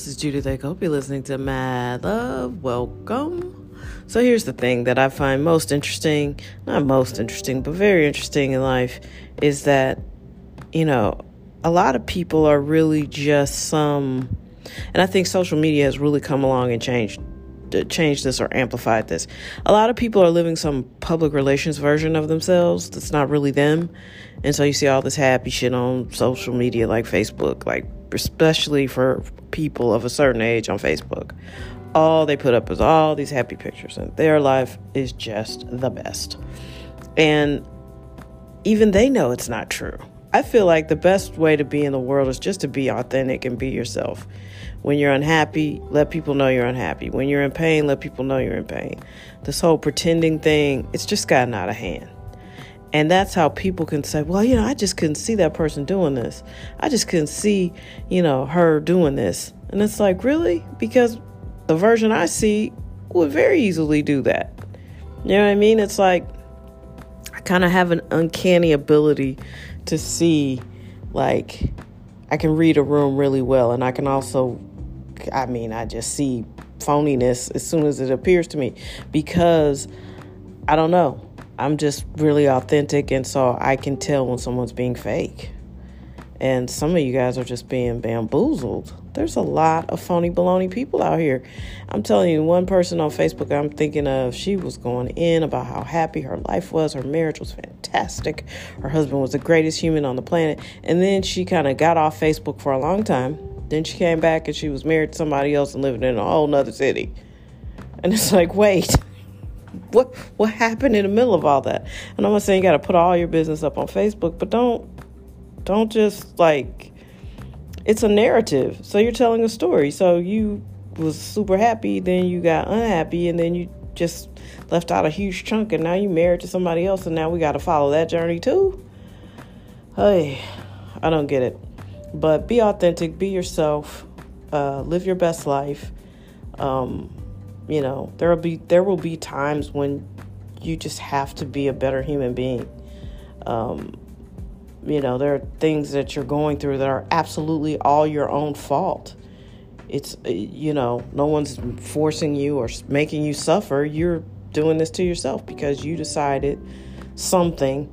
this is Judith. I hope you're listening to Mad Love. Welcome. So here's the thing that I find most interesting, not most interesting, but very interesting in life, is that, you know, a lot of people are really just some, and I think social media has really come along and changed changed this or amplified this. A lot of people are living some public relations version of themselves that's not really them. And so you see all this happy shit on social media like Facebook, like especially for people of a certain age on Facebook. All they put up is all these happy pictures, and their life is just the best. And even they know it's not true. I feel like the best way to be in the world is just to be authentic and be yourself. When you're unhappy, let people know you're unhappy. When you're in pain, let people know you're in pain. This whole pretending thing, it's just gotten out of hand. And that's how people can say, well, you know, I just couldn't see that person doing this. I just couldn't see, you know, her doing this. And it's like, really? Because the version I see would very easily do that. You know what I mean? It's like, I kind of have an uncanny ability to see, like, I can read a room really well. And I can also, I mean, I just see phoniness as soon as it appears to me because I don't know I'm just really authentic, and so I can tell when someone's being fake. And some of you guys are just being bamboozled. There's a lot of phony baloney people out here. I'm telling you, one person on Facebook I'm thinking of, she was going in about how happy her life was. Her marriage was fantastic. Her husband was the greatest human on the planet. And then she kind of got off Facebook for a long time. Then she came back and she was married to somebody else and living in a whole nother city. And it's like, wait what what happened in the middle of all that? And I'm not saying you got to put all your business up on Facebook, but don't don't just like it's a narrative. So you're telling a story. So you was super happy, then you got unhappy, and then you just left out a huge chunk, and now you married to somebody else, and now we got to follow that journey too. Hey, I don't get it. But be authentic, be yourself, uh, live your best life. Um, you know, there will be there will be times when you just have to be a better human being. Um, you know, there are things that you're going through that are absolutely all your own fault. It's uh, you know, no one's forcing you or making you suffer. You're doing this to yourself because you decided something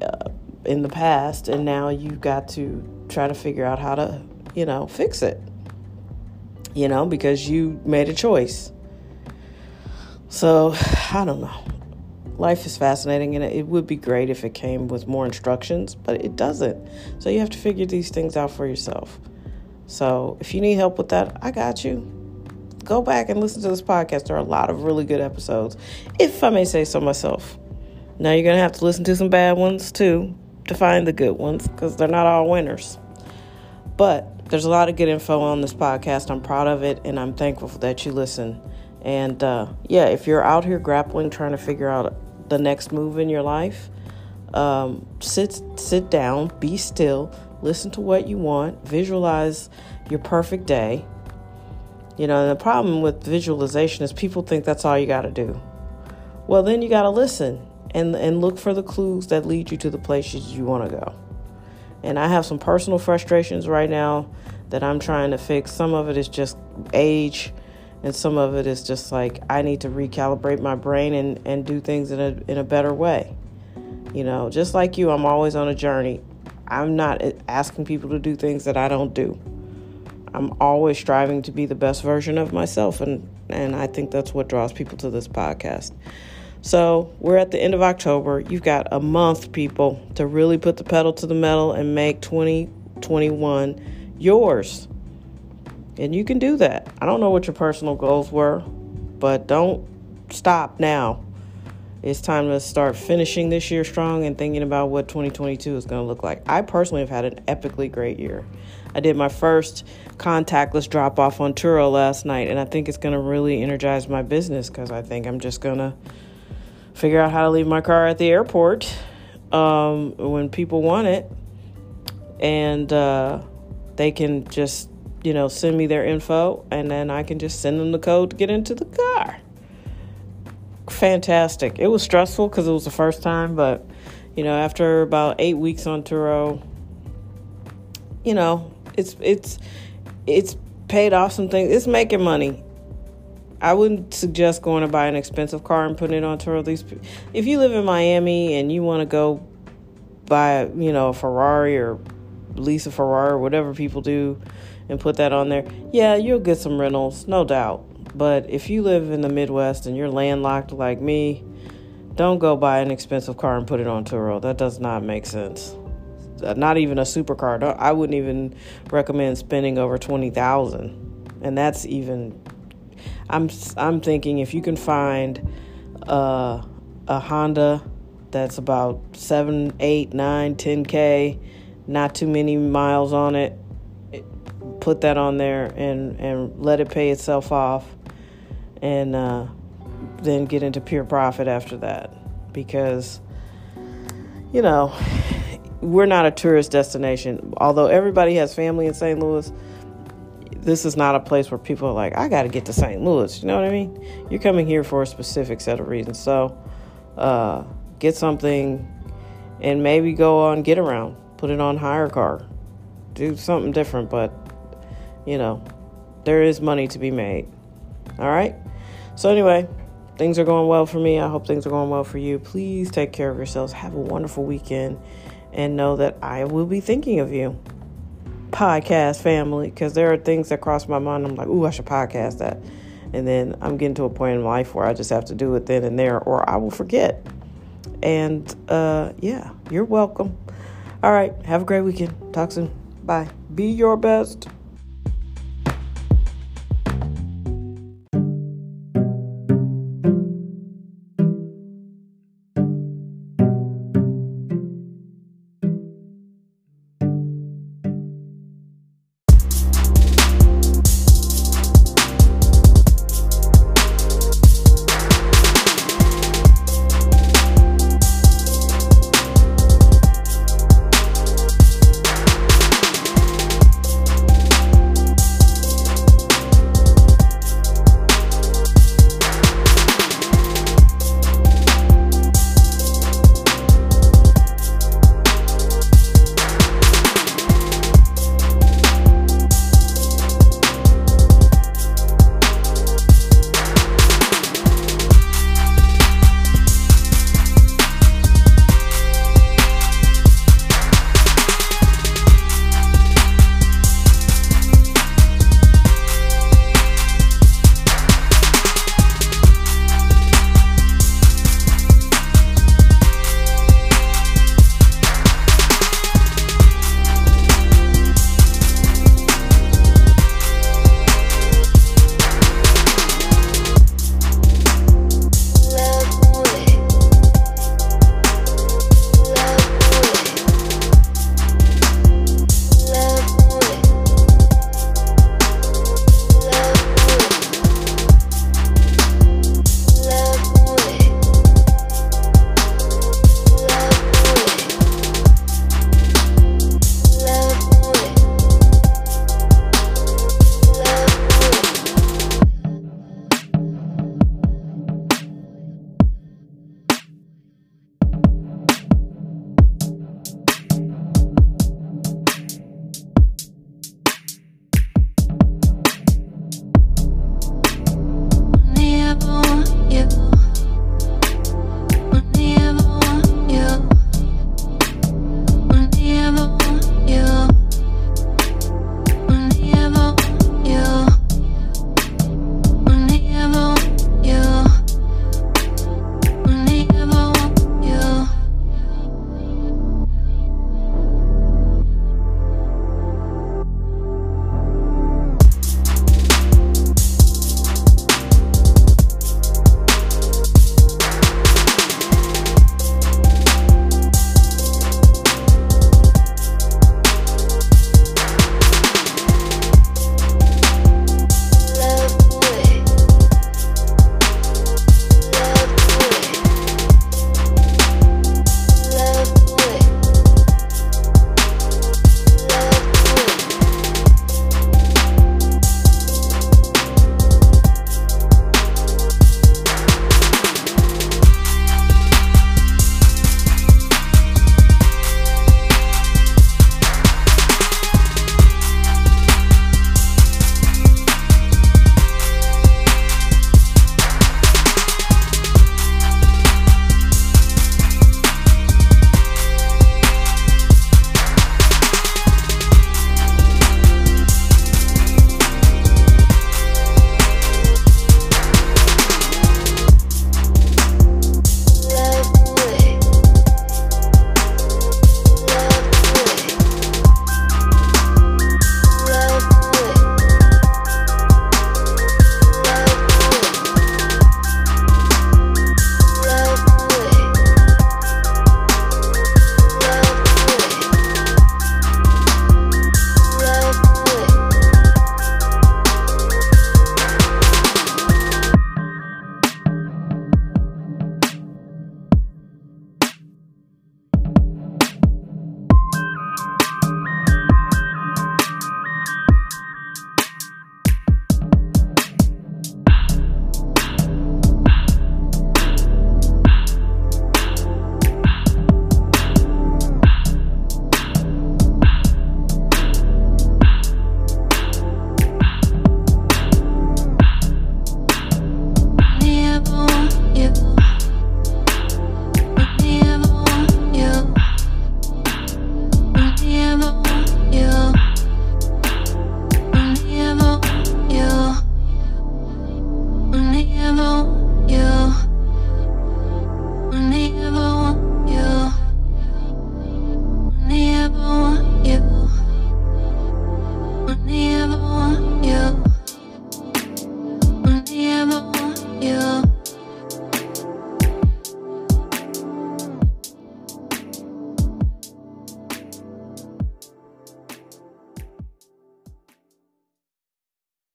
uh, in the past and now you've got to try to figure out how to, you know, fix it. You know, because you made a choice. So, I don't know. Life is fascinating, and it would be great if it came with more instructions, but it doesn't. So, you have to figure these things out for yourself. So, if you need help with that, I got you. Go back and listen to this podcast. There are a lot of really good episodes, if I may say so myself. Now, you're going to have to listen to some bad ones too to find the good ones because they're not all winners. But there's a lot of good info on this podcast. I'm proud of it, and I'm thankful that you listen. And uh, yeah, if you're out here grappling, trying to figure out the next move in your life, um, sit sit down, be still, listen to what you want, visualize your perfect day. You know, the problem with visualization is people think that's all you got to do. Well, then you got to listen and and look for the clues that lead you to the places you want to go. And I have some personal frustrations right now that I'm trying to fix. Some of it is just age and some of it is just like I need to recalibrate my brain and, and do things in a in a better way. You know, just like you, I'm always on a journey. I'm not asking people to do things that I don't do. I'm always striving to be the best version of myself and and I think that's what draws people to this podcast. So, we're at the end of October. You've got a month, people, to really put the pedal to the metal and make 2021 yours. And you can do that. I don't know what your personal goals were, but don't stop now. It's time to start finishing this year strong and thinking about what 2022 is going to look like. I personally have had an epically great year. I did my first contactless drop off on Turo last night, and I think it's going to really energize my business because I think I'm just going to figure out how to leave my car at the airport um, when people want it, and uh, they can just you know, send me their info and then I can just send them the code to get into the car. Fantastic. It was stressful because it was the first time, but you know, after about eight weeks on Turo, you know, it's it's it's paid off some things. It's making money. I wouldn't suggest going to buy an expensive car and putting it on Turo. These, if you live in Miami and you want to go buy, you know, a Ferrari or lease a Ferrari or whatever people do, and put that on there, yeah, you'll get some rentals, no doubt. But if you live in the Midwest and you're landlocked like me, don't go buy an expensive car and put it on Turo. That does not make sense. Uh, not even a supercar. I wouldn't even recommend spending over twenty thousand, and that's even I'm I'm thinking if you can find uh, a Honda that's about seven, eight, nine, ten k, not too many miles on it, put that on there and and let it pay itself off, and uh, then get into pure profit after that, because you know we're not a tourist destination. Although everybody has family in St. Louis this is not a place where people are like, I got to get to St. Louis. You know what I mean? You're coming here for a specific set of reasons. So uh, get something and maybe go on Getaround, put it on HyreCar, do something different. But, you know, there is money to be made. All right? So, anyway, things are going well for me. I hope things are going well for you. Please take care of yourselves. Have a wonderful weekend and know that I will be thinking of you podcast family because there are things that cross my mind. I'm like, ooh, I should podcast that. And then I'm getting to a point in life where I just have to do it then and there, or I will forget. And uh, yeah, you're welcome. All right, have a great weekend. Talk soon. Bye. Be your best.